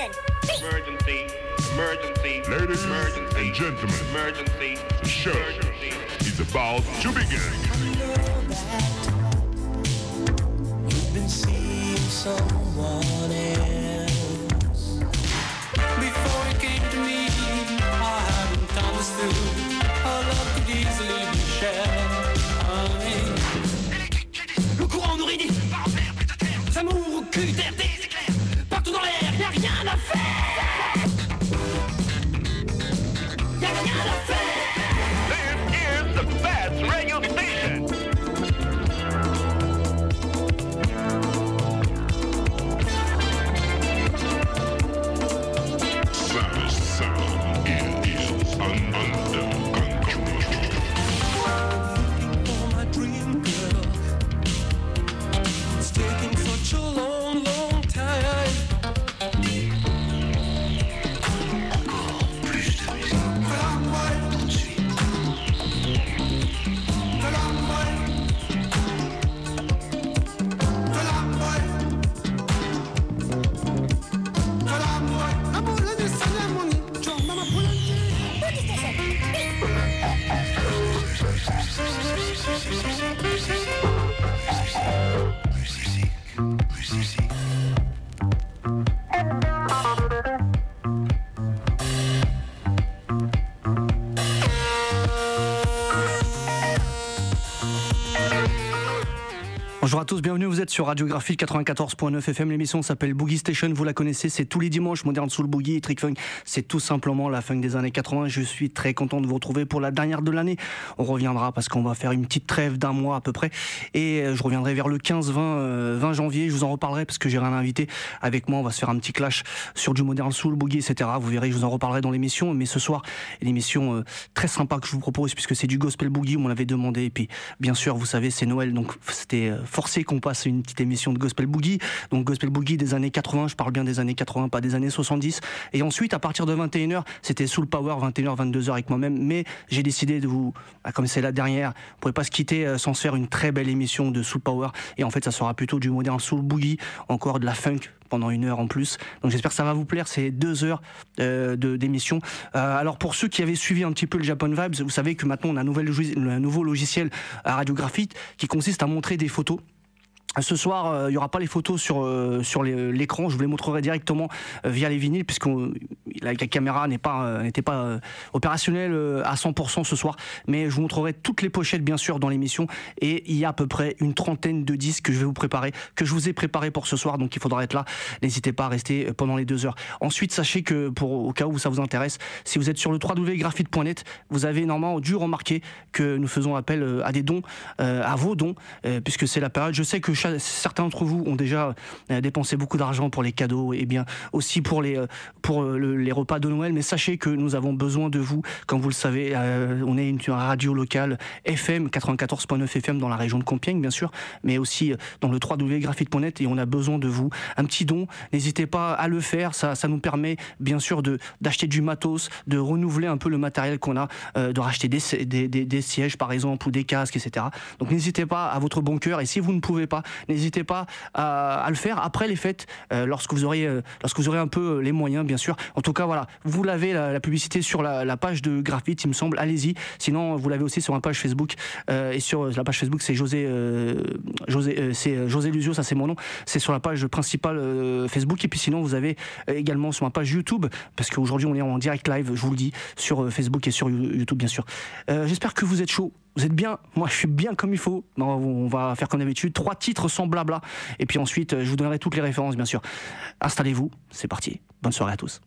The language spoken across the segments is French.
station. Emergency. Emergency. Ladies emergency. and gentlemen. Emergency. The show emergency. is about to begin. I know that you've been seeing someone else. Before you came to me, I hadn't understood our love could easily be shared. Le courant nourrit dit, bienvenue, vous êtes sur Radiographie 94.9 FM, l'émission s'appelle Boogie Station, vous la connaissez, c'est tous les dimanches, Modern Soul Boogie et Trick Funk, c'est tout simplement la funk des années 80, je suis très content de vous retrouver pour la dernière de l'année, on reviendra parce qu'on va faire une petite trêve d'un mois à peu près, et euh, je reviendrai vers le 15-20 20 euh, janvier, je vous en reparlerai parce que j'ai rien invité avec moi, on va se faire un petit clash sur du Modern Soul Boogie, etc., vous verrez, je vous en reparlerai dans l'émission, mais ce soir, l'émission euh, très sympa que je vous propose puisque c'est du Gospel Boogie, on l'avait demandé, et puis bien sûr, vous savez, c'est Noël, donc c'était forcé qu'on passe une petite émission de Gospel Boogie. Donc Gospel Boogie des années 80, je parle bien des années 80, pas des années 70. Et ensuite, à partir de 21h, c'était Soul Power, 21h, 22h avec moi-même. Mais j'ai décidé de vous, bah, comme c'est la dernière, on pouvait pas se quitter euh, sans se faire une très belle émission de Soul Power. Et en fait, ça sera plutôt du moderne Soul Boogie, encore de la funk pendant une heure en plus. Donc j'espère que ça va vous plaire. C'est deux heures euh, d'émission. Euh, alors pour ceux qui avaient suivi un petit peu le Japan Vibes, vous savez que maintenant on a un, nouveau logiciel à radiographie qui consiste à montrer des photos ce soir, euh, il y aura pas les photos sur euh, sur l'écran. Je vous les montrerai directement euh, via les vinyles, puisque la, caméra n'est pas n'était pas opérationnelle à 100% ce soir. Mais je vous montrerai toutes les pochettes, bien sûr, dans l'émission. Et il y a à peu près une trentaine de disques que je vais vous préparer, que je vous ai préparé pour ce soir. Donc il faudra être là. N'hésitez pas à rester pendant les deux heures. Ensuite, sachez que pour au cas où ça vous intéresse, si vous êtes sur le www.graphite.net, vous avez normalement dû remarquer que nous faisons appel à des dons, à vos dons, puisque c'est la période. Je sais que certains d'entre vous ont déjà euh, dépensé beaucoup d'argent pour les cadeaux et bien aussi pour les euh, pour euh, les repas de Noël. Mais sachez que nous avons besoin de vous. Comme vous le savez, on est une radio locale FM 94.9 FM dans la région de Compiègne, bien sûr, mais aussi dans le 3wgraphite.net et on a besoin de vous. Un petit don, n'hésitez pas à le faire. Ça, ça nous permet bien sûr de d'acheter du matos, de renouveler un peu le matériel qu'on a, de racheter des, des sièges par exemple ou des casques, etc. Donc n'hésitez pas à votre bon cœur et si vous ne pouvez pas, N'hésitez pas à, le faire après les fêtes, euh, lorsque vous aurez euh, lorsque vous aurez un peu euh, les moyens, bien sûr. En tout cas, voilà, vous l'avez la, publicité sur la, page de Graphite, il me semble. Allez-y. Sinon, vous l'avez aussi sur ma page Facebook et sur la page Facebook, c'est José José c'est José Lusio, ça c'est mon nom. C'est sur la page principale Facebook et puis sinon vous avez également sur ma page YouTube parce qu'aujourd'hui on est en direct live, je vous le dis, sur Facebook et sur YouTube bien sûr. J'espère que vous êtes chaud vous êtes bien, moi je suis bien comme il faut. On va faire comme d'habitude, trois titres sans blabla. Et puis ensuite, je vous donnerai toutes les références, bien sûr. Installez-vous, c'est parti. Bonne soirée à tous.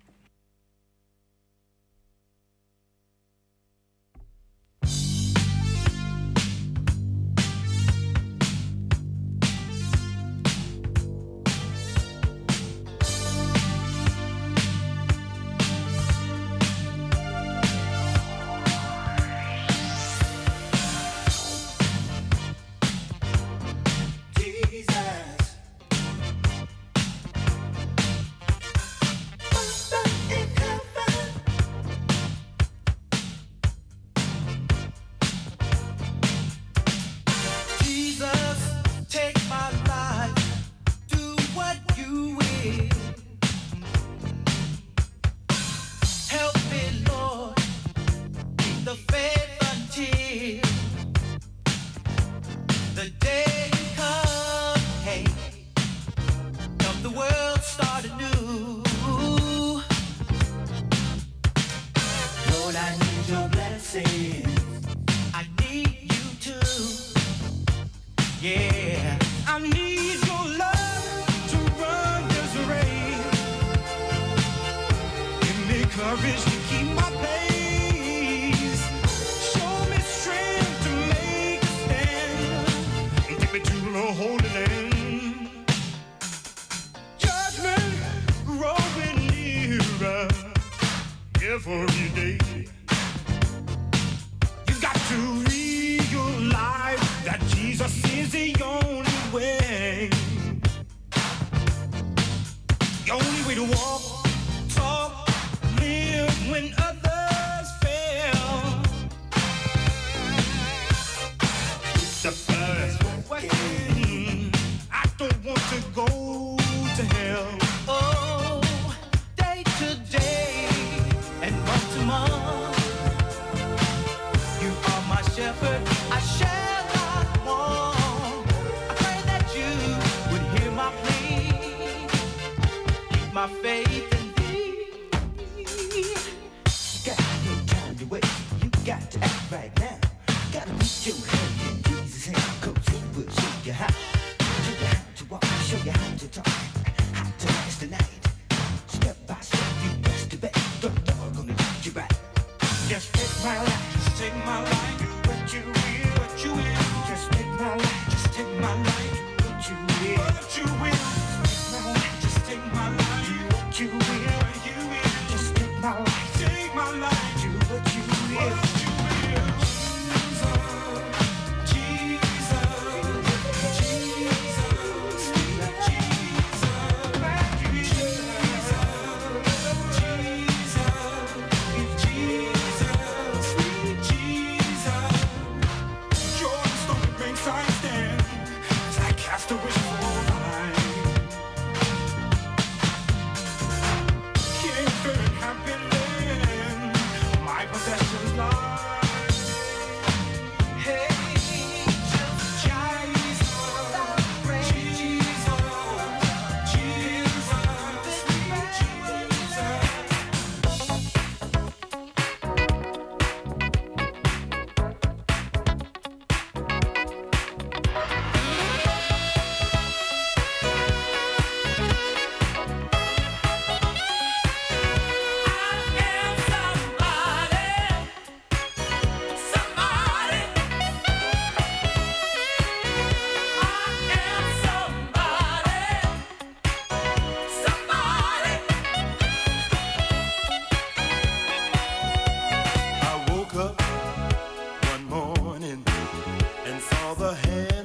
A hand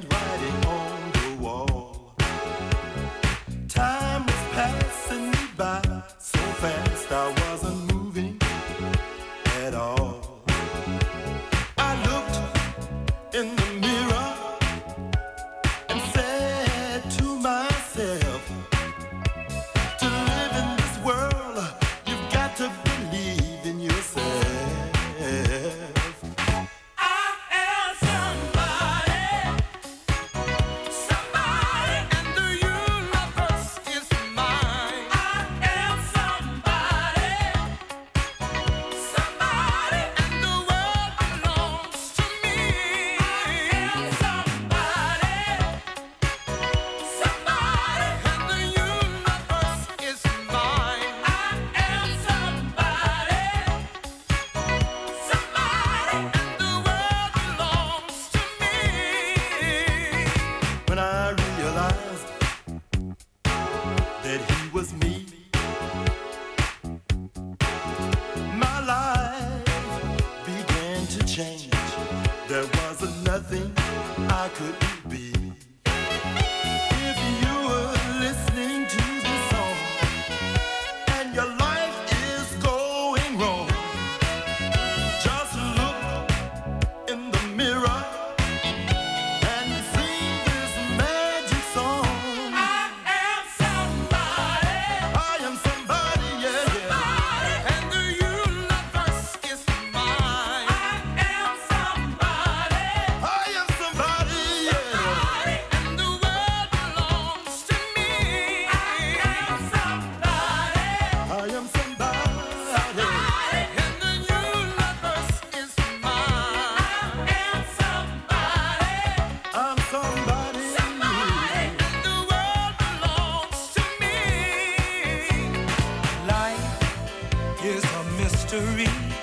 history.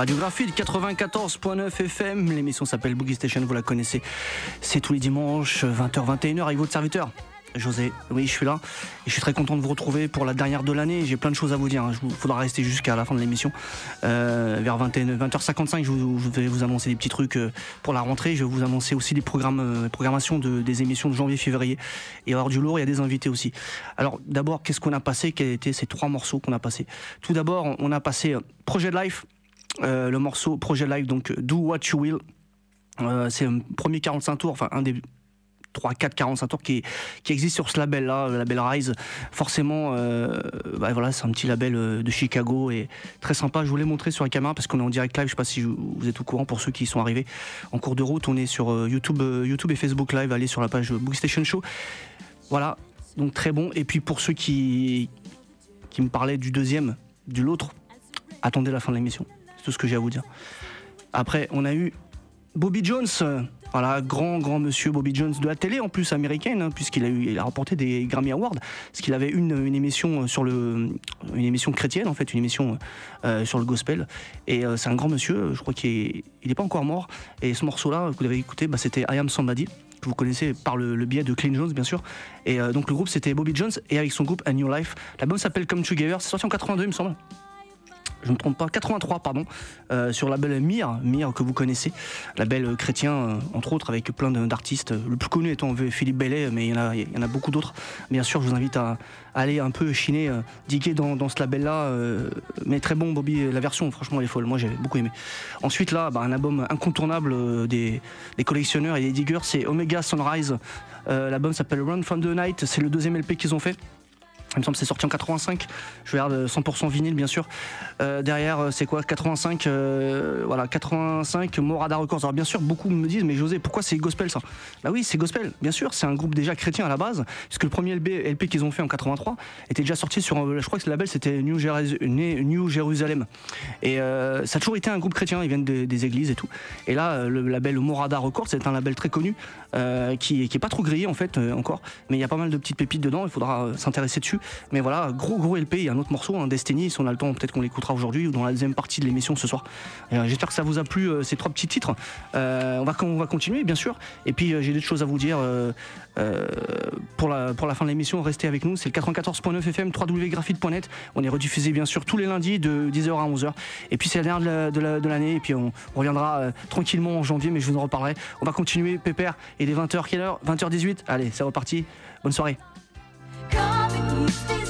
Radio Graphite 94.9 FM. L'émission s'appelle Boogie Station, vous la connaissez. C'est tous les dimanches, 20h-21h avec votre serviteur. José, oui, je suis là. Et je suis très content de vous retrouver pour la dernière de l'année. J'ai plein de choses à vous dire. Il hein. faudra rester jusqu'à la fin de l'émission. Euh, vers 20, h 55 je, vais vous annoncer des petits trucs euh, pour la rentrée. Je vais vous annoncer aussi des programmes, euh, programmations de, des émissions de janvier-février. Et avoir du lourd, il y a des invités aussi. Alors, d'abord, qu'est-ce qu'on a passé? Quels étaient ces trois morceaux qu'on a passés? Tout d'abord, on a passé Projet de Life, le morceau Projet Life, donc Do What You Will. c'est un premier 45 tours, enfin un des 3, 4, 45 tours qui, qui existe sur ce label-là, le label Rise. Forcément, euh, bah voilà, c'est un petit label euh, de Chicago et très sympa. Je voulais montrer sur la caméra parce qu'on est en direct live. Je sais pas si vous êtes au courant pour ceux qui sont arrivés en cours de route. On est sur euh, YouTube, YouTube et Facebook Live. Allez sur la page Bookstation Show. Voilà, donc très bon. Et puis pour ceux qui, qui me parlaient du deuxième, du l'autre, attendez la fin de l'émission. C'est tout ce que j'ai à vous dire. Après, on a eu Bobby Jones. Voilà, grand, grand monsieur Bobby Jones de la télé en plus américaine, hein, puisqu'il a, a remporté des Grammy Awards, parce qu'il avait une, une émission sur le, une émission chrétienne en fait, une émission euh, sur le gospel. Et euh, c'est un grand monsieur, je crois qu'il n'est pas encore mort. Et ce morceau-là, vous l'avez écouté, bah, c'était I Am Somebody que vous connaissez par le, biais de Clean Jones bien sûr. Et euh, donc le groupe c'était Bobby Jones et avec son groupe A New Life. L'album s'appelle Come Together, c'est sorti en 82 il me semble je me trompe pas, 83 pardon, euh, sur la belle Mir, Mir que vous connaissez, label chrétien euh, entre autres avec plein d'artistes, le plus connu étant Philippe Bellet, mais il y en a, beaucoup d'autres. Bien sûr, je vous invite à, aller un peu chiner, euh, diguer dans, ce label-là, mais très bon Bobby, la version franchement elle est folle, moi j'ai beaucoup aimé. Ensuite là, bah, un album incontournable des, des, collectionneurs et des diggers, c'est Omega Sunrise. L'album s'appelle Run from the Night, c'est le deuxième LP qu'ils ont fait. Il me semble que c'est sorti en 85. Je regarde 100% vinyle, bien sûr. Euh, derrière, euh, c'est quoi? 85, euh, voilà, 85, Morada Records. Alors bien sûr, beaucoup me disent, mais José, pourquoi c'est gospel ça? Bah oui, c'est gospel, bien sûr. C'est un groupe déjà chrétien à la base, puisque le premier LP, qu'ils ont fait en 83 était déjà sorti sur, je crois que le label c'était New, New, Jerusalem. Et ça a toujours été un groupe chrétien. Ils viennent des églises et tout. Et là, le label Morada Records, c'est un label très connu, qui, qui est pas trop grillé en fait encore, mais il y a pas mal de petites pépites dedans. Il faudra s'intéresser dessus. Mais voilà, gros gros LP, il y a un autre morceau, un Destiny, si on a le temps, peut-être qu'on l'écoutera aujourd'hui ou dans la deuxième partie de l'émission ce soir. Euh, j'espère que ça vous a plu euh, ces trois petits titres. Euh, on, va, on va continuer bien sûr. Et puis j'ai des choses à vous dire pour, la, pour la fin de l'émission. Restez avec nous, c'est le 94.9 FM, www.graphite.net. On est rediffusé bien sûr tous les lundis de 10h à 11h. Et puis c'est la dernière de l'année et puis on, reviendra tranquillement en janvier, mais je vous en reparlerai. On va continuer, Pépère, et les 20h, quelle heure? 20h18 Allez, c'est reparti. Bonne soirée. Who's this?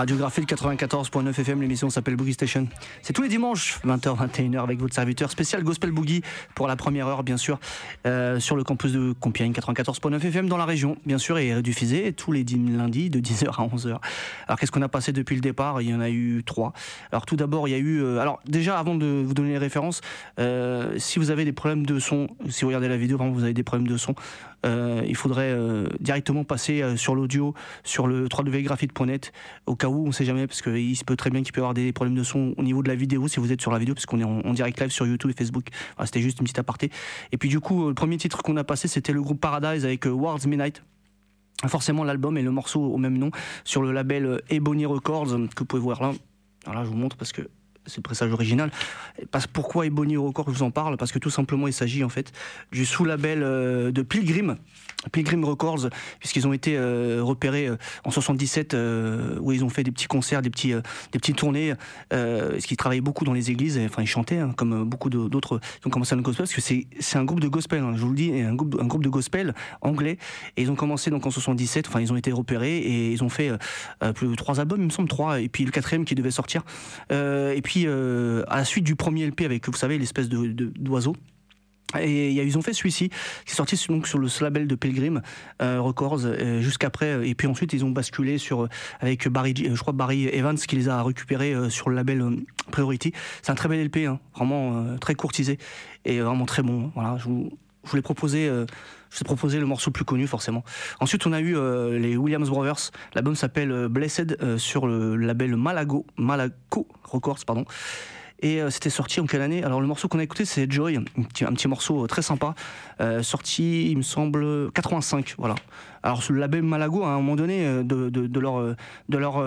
Radiographie 94.9 FM, l'émission s'appelle Boogie Station. C'est tous les dimanches, 20h, 21h, avec votre serviteur spécial Gospel Boogie pour la première heure, bien sûr, euh, sur le campus de Compiègne 94.9 FM dans la région, bien sûr, et rediffusé tous les lundis de 10h à 11h. Alors, qu'est-ce qu'on a passé depuis le départ? Il y en a eu trois. Alors, tout d'abord, il y a eu. Euh, alors, déjà, avant de vous donner les références, euh, si vous avez des problèmes de son, si vous regardez la vidéo, vraiment, vous avez des problèmes de son, euh, il faudrait euh, directement passer euh, sur l'audio, sur le www.graphite.net, au cas où, on ne sait jamais, parce qu'il se peut très bien qu'il peut y avoir des problèmes de son au niveau de la vidéo, si vous êtes sur la vidéo, parce qu'on est en, direct live sur YouTube et Facebook. C'était juste une petite aparté. Et puis du coup, le premier titre qu'on a passé, c'était le groupe Paradise avec World's Midnight forcément l'album et le morceau au même nom sur le label Ebony Records que vous pouvez voir là. Là, je vous montre parce que c'est le pressage original. Pourquoi Ebony Records, je vous en parle Parce que tout simplement, il s'agit en fait du sous-label euh, de Pilgrim, Pilgrim Records, puisqu'ils ont été euh, repérés euh, en 77, où ils ont fait des petits concerts, des, petits, des petites tournées, parce qu'ils travaillaient beaucoup dans les églises, enfin ils chantaient, hein, comme beaucoup d'autres. Ils ont commencé à le gospel, parce que c'est un groupe de gospel, hein, je vous le dis, un groupe, un groupe de gospel anglais, et ils ont commencé donc en 77, enfin ils ont été repérés, et ils ont fait plus de trois albums, il me semble, trois, et puis le quatrième qui devait sortir. et puis euh, à la suite du premier LP avec, vous savez, l'espèce de, d'oiseau. Et ils ont fait celui-ci, qui est sorti donc sur le label de Pilgrim euh, Records euh, jusqu'après. Et puis ensuite, ils ont basculé sur avec Barry, je crois Barry Evans qui les a récupérés sur le label Priority. C'est un très bel LP, hein, vraiment très courtisé et vraiment très bon. Voilà, je vous, je voulais proposer, euh, je proposer le morceau le plus connu forcément. Ensuite, on a eu euh, les Williams Brothers. L'album s'appelle euh, Blessed sur le label Malago, Malaco Records, pardon. Et c'était sorti en quelle année? Alors le morceau qu'on a écouté c'est Joy, un petit, morceau très sympa, sorti il me semble 85, voilà. Alors le label Malago à un moment donné de, de leur, de leur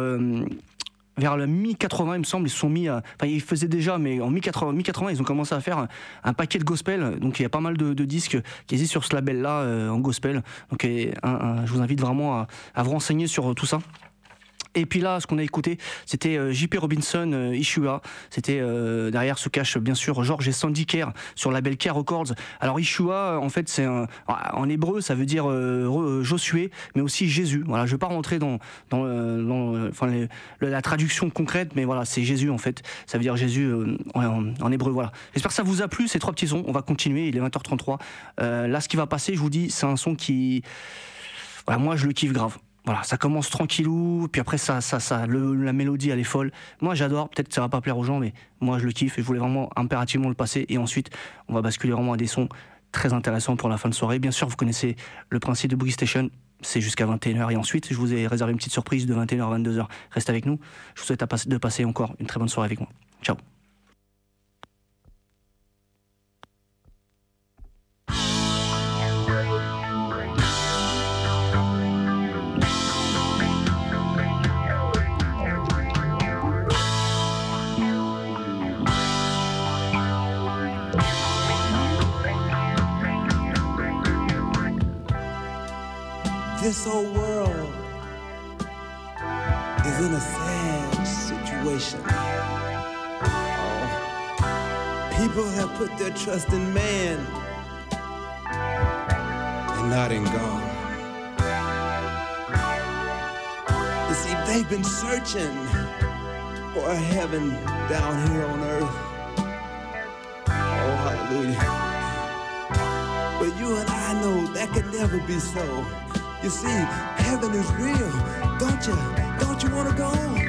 vers le mi-80, il me semble, ils sont mis à. Enfin, ils faisaient déjà, mais en mi-80, mi-80 ils ont commencé à faire un, paquet de gospel. Donc, il y a pas mal de, disques qui existent sur ce label-là euh, en gospel. Donc, je vous invite vraiment à, à vous renseigner sur tout ça. Et puis là, ce qu'on a écouté, c'était euh, JP Robinson, euh, Ishua. C'était euh, derrière se cache bien sûr George et Sandy Kerr sur la label Kerr Records. Alors Ishua, en fait, c'est en hébreu, ça veut dire Josué, mais aussi Jésus. Voilà, je vais pas rentrer dans la traduction concrète, mais voilà, c'est Jésus en fait. Ça veut dire Jésus en, hébreu. Voilà. J'espère que ça vous a plu ces trois petits sons. On va continuer. Il est 20h33. là, ce qui va passer, je vous dis, c'est un son qui, voilà, moi, je le kiffe grave voilà, ça commence tranquillou, puis après ça, ça, ça, la mélodie elle est folle. Moi j'adore, peut-être que ça va pas plaire aux gens, mais moi je le kiffe et je voulais vraiment impérativement le passer. Et ensuite, on va basculer vraiment à des sons très intéressants pour la fin de soirée. Bien sûr, vous connaissez le principe de Boogie Station, c'est jusqu'à 21h et ensuite je vous ai réservé une petite surprise de 21h à 22h. Reste avec nous. Je vous souhaite de passer encore une très bonne soirée avec moi. Ciao. This whole world is in a sad situation. People have put their trust in man and not in God. You see, they've been searching for a heaven down here on earth. Oh, hallelujah. But you and I know that could never be so. You see, heaven is real. Don't you? Don't you want to go?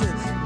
对。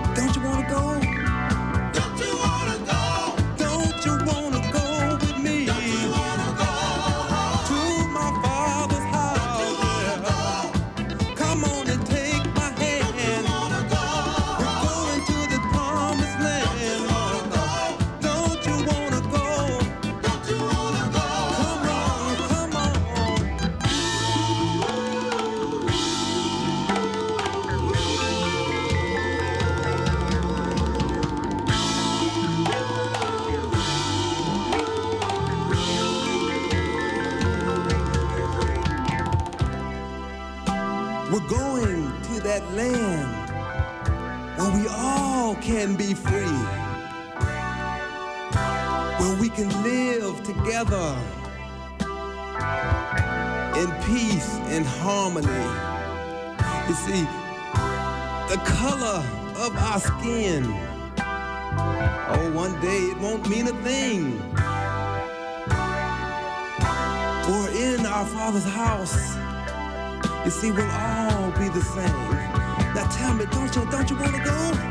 You see, we'll all be the same. Now tell me, don't you, don't you wanna go?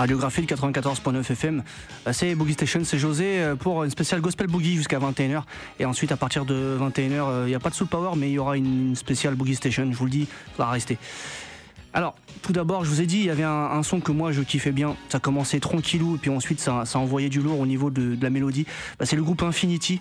Radiographie 94.9 FM. C'est Boogie Station, c'est José euh, pour une spéciale Gospel Boogie jusqu'à 21h. Et ensuite, à partir de 21h, il n'y a pas de Soul Power, mais il y aura une spéciale Boogie Station. Je vous le dis, ça va rester. Alors, tout d'abord, je vous ai dit, il y avait un, son que moi je kiffais bien. Ça commençait tranquillou, et puis ensuite ça, envoyait du lourd au niveau de, la mélodie. Bah, c'est le groupe Infinity.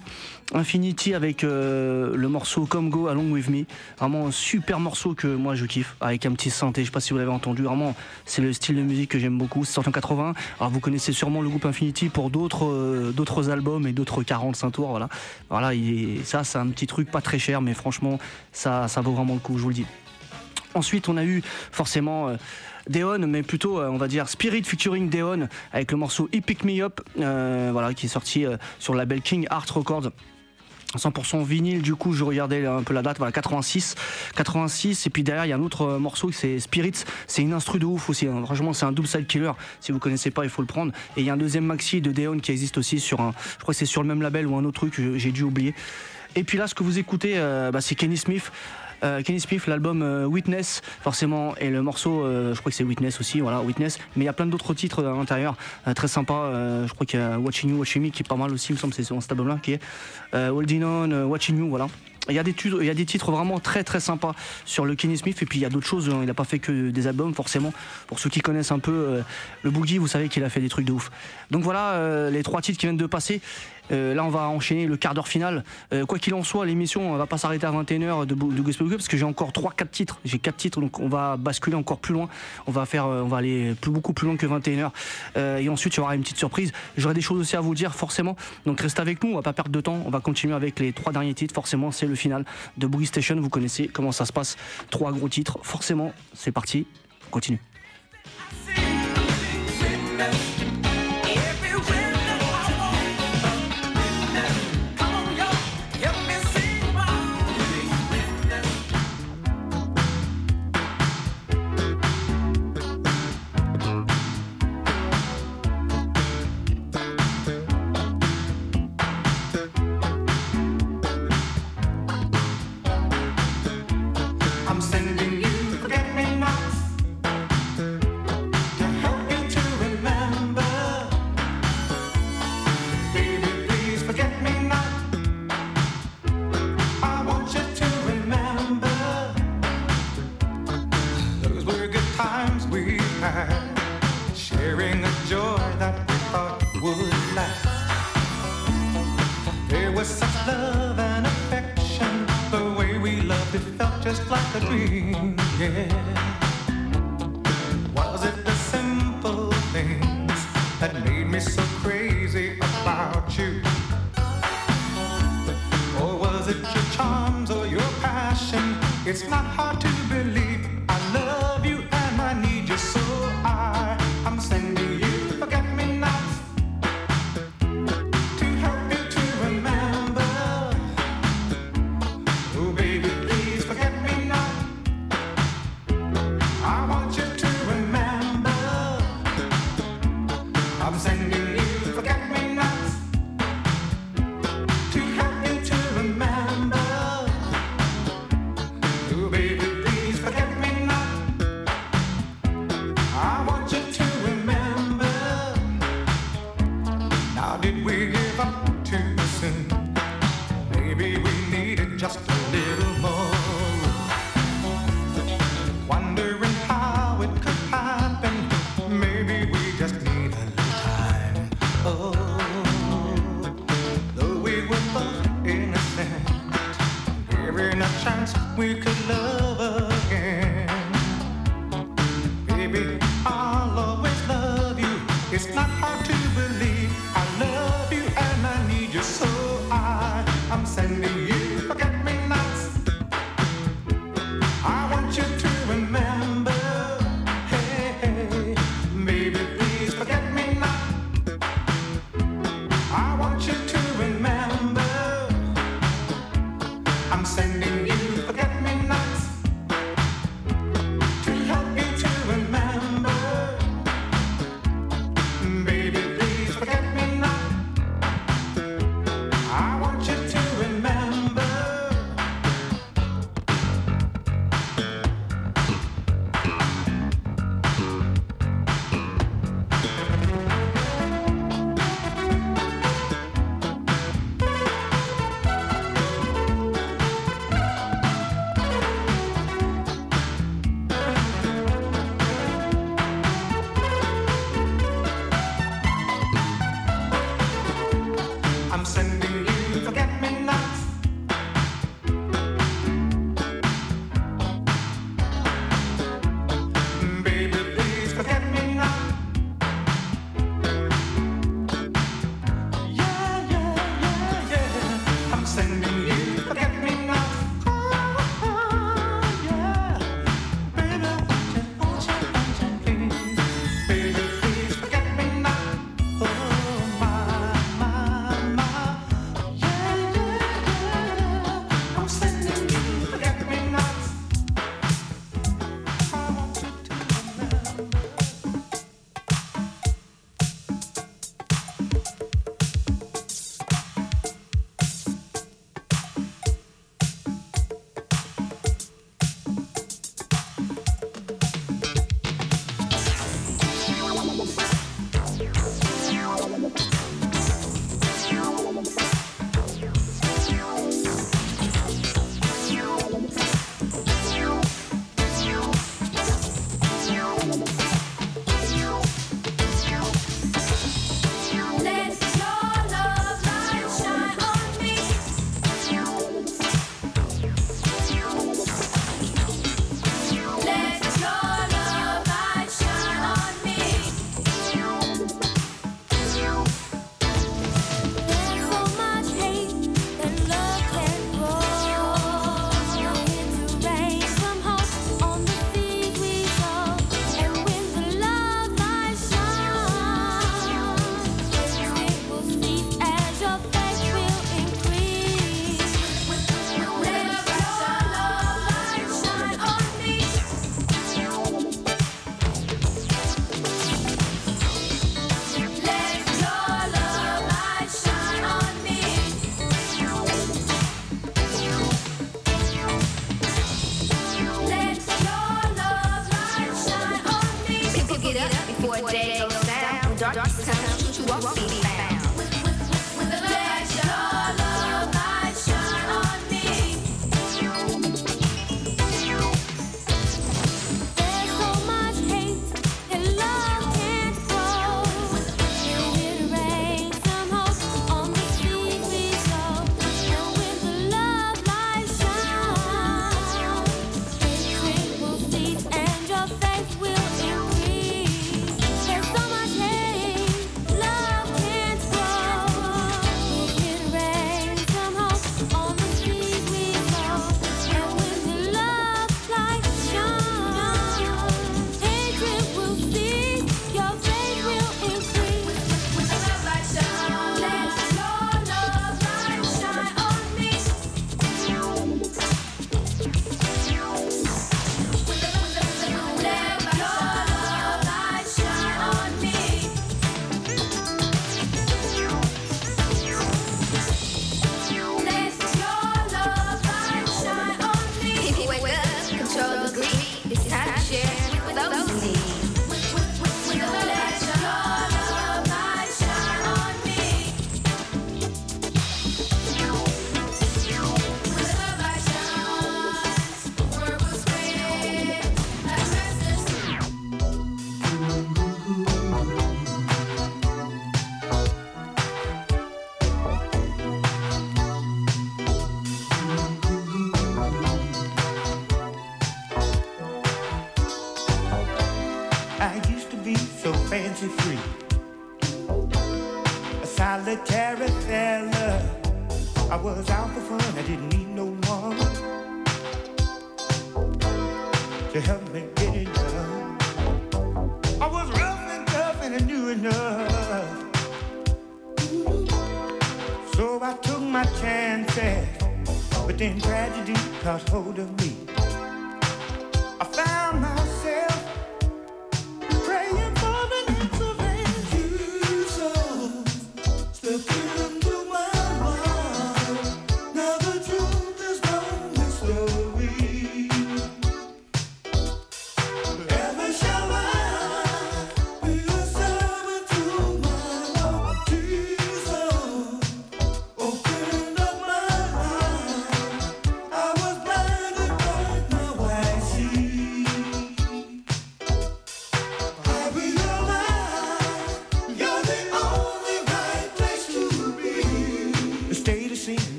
Infinity avec euh, le morceau Come Go Along With Me. Vraiment un super morceau que moi je kiffe, avec un petit synthé. Je sais pas si vous l'avez entendu. Vraiment, c'est le style de musique que j'aime beaucoup. C'est sorti en 80. Alors vous connaissez sûrement le groupe Infinity pour d'autres euh, albums et d'autres 45 tours. Voilà, voilà ça c'est un petit truc pas très cher, mais franchement, ça vaut vraiment le coup, je vous le dis. Ensuite, on a eu forcément euh, Deon, mais plutôt, euh, on va dire, Spirit featuring Deon avec le morceau Epic Me Up, euh, voilà, qui est sorti sur le label King Art Records. 100% vinyle, du coup, je regardais un peu la date, voilà, 86, 86, et puis derrière, il y a un autre morceau, c'est Spirits, c'est une instru de ouf aussi, hein. franchement, c'est un double side killer, si vous connaissez pas, il faut le prendre, et il y a un deuxième maxi de Deon qui existe aussi sur un, je crois que c'est sur le même label ou un autre truc, j'ai dû oublier. Et puis là, ce que vous écoutez, bah, c'est Kenny Smith, euh, Kenny Spiff, l'album euh, Witness, forcément, et le morceau, euh, je crois que c'est Witness aussi, voilà, Witness. Mais il y a plein d'autres titres à l'intérieur, très sympa. je crois qu'il y a Watching You, Watching Me qui est pas mal aussi, il me semble, que c'est sur cet album-là, qui est Holding On, Watching You, voilà. Il y, a des il y, a des titres vraiment très très sympas sur le Kenny Smith et puis il y a d'autres choses, hein. il n'a pas fait que des albums forcément. Pour ceux qui connaissent un peu le Boogie, vous savez qu'il a fait des trucs de ouf. Donc voilà les trois titres qui viennent de passer. Euh, là, on va enchaîner le quart d'heure final. Euh, quoi qu'il en soit, l'émission ne va pas s'arrêter à 21h de, de parce que j'ai encore 3-4 titres. J'ai 4 titres, donc on va basculer encore plus loin. On va faire, euh, on va aller beaucoup plus loin que 21h. Et ensuite, il y aura une petite surprise. J'aurai des choses aussi à vous dire, forcément. Donc restez avec nous, on ne va pas perdre de temps. On va continuer avec les trois derniers titres. Forcément, c'est le final de Boogie Station. Vous connaissez comment ça se passe. Trois gros titres. Forcément, c'est parti. On continue.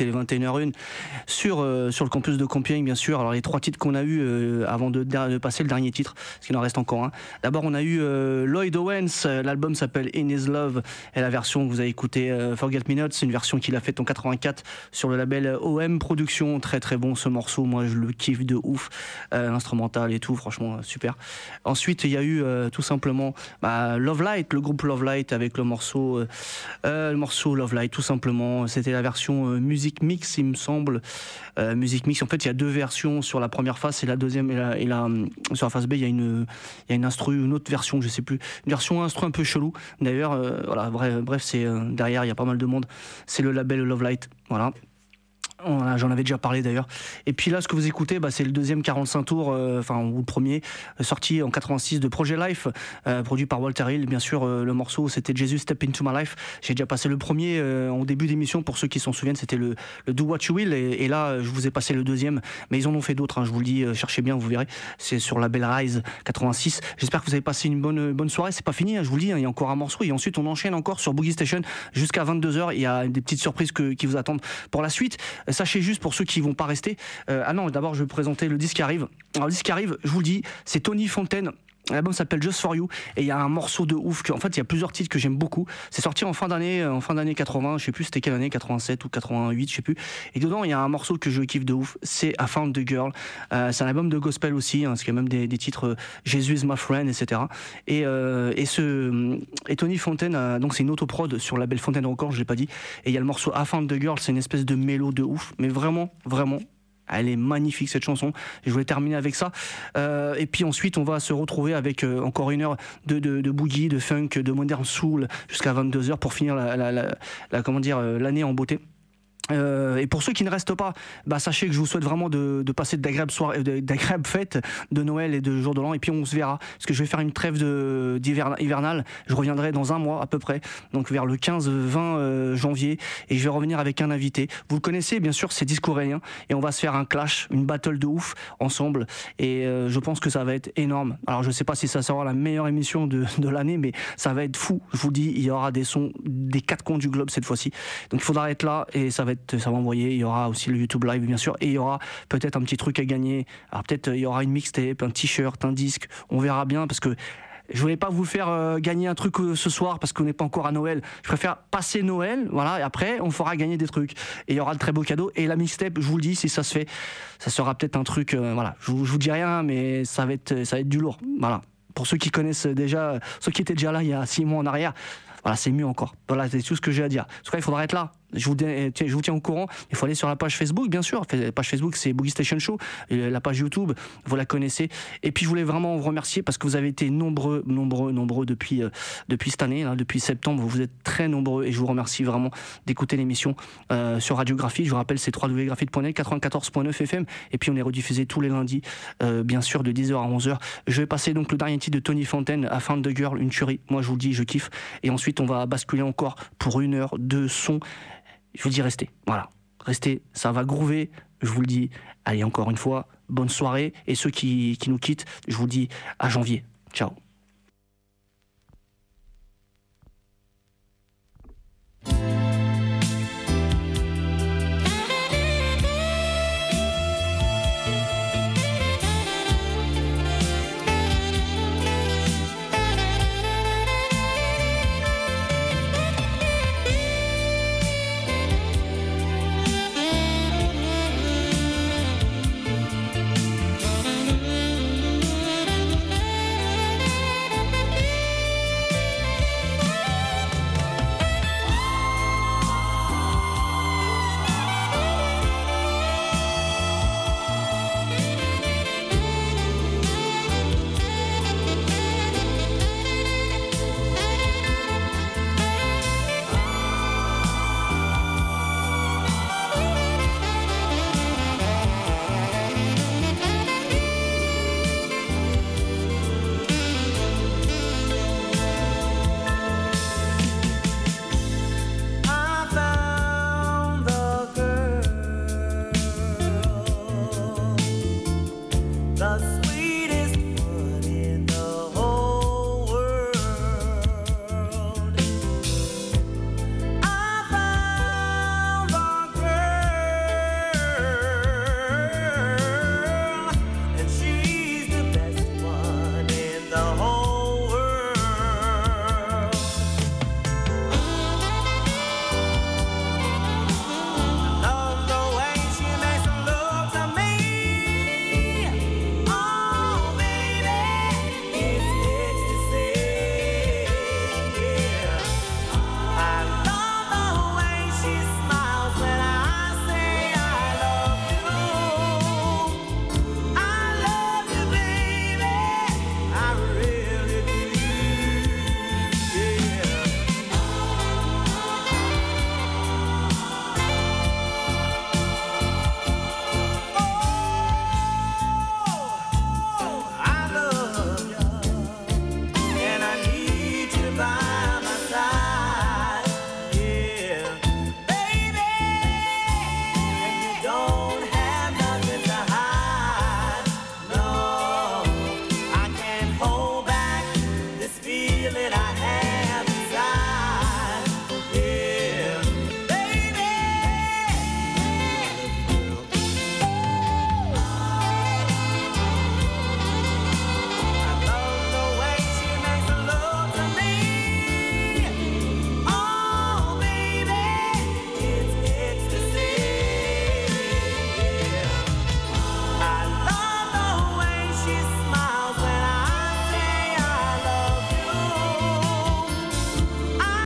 et les 21h01 sur, euh, sur le campus de Compiègne, bien sûr. Alors, les trois titres qu'on a eu euh, avant de, passer le dernier titre, qu'il en reste encore un. D'abord, on a eu euh, Lloyd Owens. Euh, l'album s'appelle In His Love. Et la version que vous avez écoutée, euh, Forget Me Not, c'est une version qu'il a faite en 84 sur le label euh, OM Productions. Très très bon ce morceau. Moi, je le kiffe de ouf. L'instrumental et tout, franchement, super. Ensuite, il y a eu tout simplement bah, Love Light, le groupe Love Light avec le morceau, le morceau Love Light, tout simplement. C'était la version Music mix, il me semble. Music mix. En fait, il y a deux versions sur la première face et la deuxième et sur la face B, il y a une il y a une instru, une autre version, je sais plus, une version instru un peu chelou. D'ailleurs, euh, voilà, bref, bref, c'est euh, derrière, il y a pas mal de monde. C'est le label Love Light, voilà. J'en avais déjà parlé d'ailleurs. Et puis là, ce que vous écoutez, bah, c'est le deuxième 45 tours, euh, enfin, ou le premier, euh, sorti en 86 de Projet Life, euh, produit par Walter Hill. Bien sûr, le morceau, c'était Jesus Step Into My Life. J'ai déjà passé le premier en début d'émission, pour ceux qui s'en souviennent, c'était le, le Do What You Will. Et, là, je vous ai passé le deuxième. Mais ils en ont fait d'autres, hein, je vous le dis, cherchez bien, vous verrez. C'est sur la Belle Rise 86. J'espère que vous avez passé une bonne, bonne soirée. C'est pas fini, hein, je vous le dis, hein, il y a encore un morceau. Et ensuite, on enchaîne encore sur Boogie Station jusqu'à 22h. Il y a des petites surprises que- qui vous attendent pour la suite. Sachez juste, pour ceux qui vont pas rester, euh, ah non, d'abord, je vais vous présenter le disque qui arrive. Alors, le disque qui arrive, je vous le dis, c'est Tony Fontaine. L'album s'appelle Just For You et il y a un morceau de ouf en fait il y a plusieurs titres que j'aime beaucoup. C'est sorti en fin d'année, euh, en fin d'année 80, je sais plus c'était quelle année, 87 ou 88, je sais plus. Et dedans il y a un morceau que je kiffe de ouf, c'est I Found the Girl. Euh, c'est un album de gospel aussi, hein, parce qu'il y a même des, titres euh, Jesus is my friend, etc. Et, et ce et Tony Fontaine, donc c'est une autoprod sur le label Fontaine Records, je l'ai pas dit. Et il y a le morceau I Found the Girl, c'est une espèce de mélo de ouf, mais vraiment, vraiment. Elle est magnifique cette chanson. Je voulais terminer avec ça. Euh, et puis ensuite, on va se retrouver avec euh, encore une heure de, de, de boogie, de funk, de modern soul jusqu'à 22h pour finir la, la- comment dire euh, l'année en beauté. Euh, et pour ceux qui ne restent pas, bah, sachez que je vous souhaite vraiment de, de passer d'agréables soirées, d'agréables fêtes de Noël et de jour de l'an. Et puis on se verra, parce que je vais faire une trêve de- hivernale. Je reviendrai dans un mois à peu près, donc vers le 15-20 euh, janvier, et je vais revenir avec un invité. Vous le connaissez, bien sûr, c'est Disco Aurélien, et on va se faire un clash, une battle de ouf ensemble. Et euh, je pense que ça va être énorme. Alors je sais pas si ça sera la meilleure émission de, de l'année, mais ça va être fou. Je vous dis, il y aura des sons des quatre coins du globe cette fois-ci. Donc il faudra être là et ça va être, ça va envoyer. Il y aura aussi le YouTube Live bien sûr et il y aura peut-être un petit truc à gagner. Alors peut-être euh, il y aura une mixtape, un t-shirt, un disque. On verra bien parce que je voulais pas vous faire euh, gagner un truc euh, ce soir parce qu'on n'est pas encore à Noël. Je préfère passer Noël, voilà, et après on fera gagner des trucs. Et il y aura de très beaux cadeaux. Et la mixtape, je vous le dis, si ça se fait, ça sera peut-être un truc, voilà. Je, vous- je vous dis rien, mais ça va être, ça va être du lourd, voilà. Pour ceux qui connaissent déjà, ceux qui étaient déjà là il y a six mois en arrière, voilà, c'est mieux encore. Voilà, c'est tout ce que j'ai à dire. En tout cas, il faudra être là. Je vous, tiens- au courant. Il faut aller sur la page Facebook, bien sûr. La page Facebook, c'est Boogie Station Show. La page YouTube, vous la connaissez. Et puis, je voulais vraiment vous remercier parce que vous avez été nombreux, nombreux, nombreux depuis, euh, depuis cette année, depuis septembre. Vous êtes très nombreux et je vous remercie vraiment d'écouter l'émission euh, sur Radiographie. Je vous rappelle, c'est www.graphite.net, 94.9 FM. Et puis, on est rediffusé tous les lundis, euh, bien sûr, de 10h à 11h. Je vais passer donc le dernier titre de Tony Fontaine, à Found the Girl, une tuerie. Moi, je vous le dis, je kiffe. Et ensuite, on va basculer encore pour une heure de son. Je vous dis, restez. Voilà. Restez, ça va groover. Je vous le dis. Allez, encore une fois, bonne soirée. Et ceux qui, qui nous quittent, je vous dis à janvier. Ciao.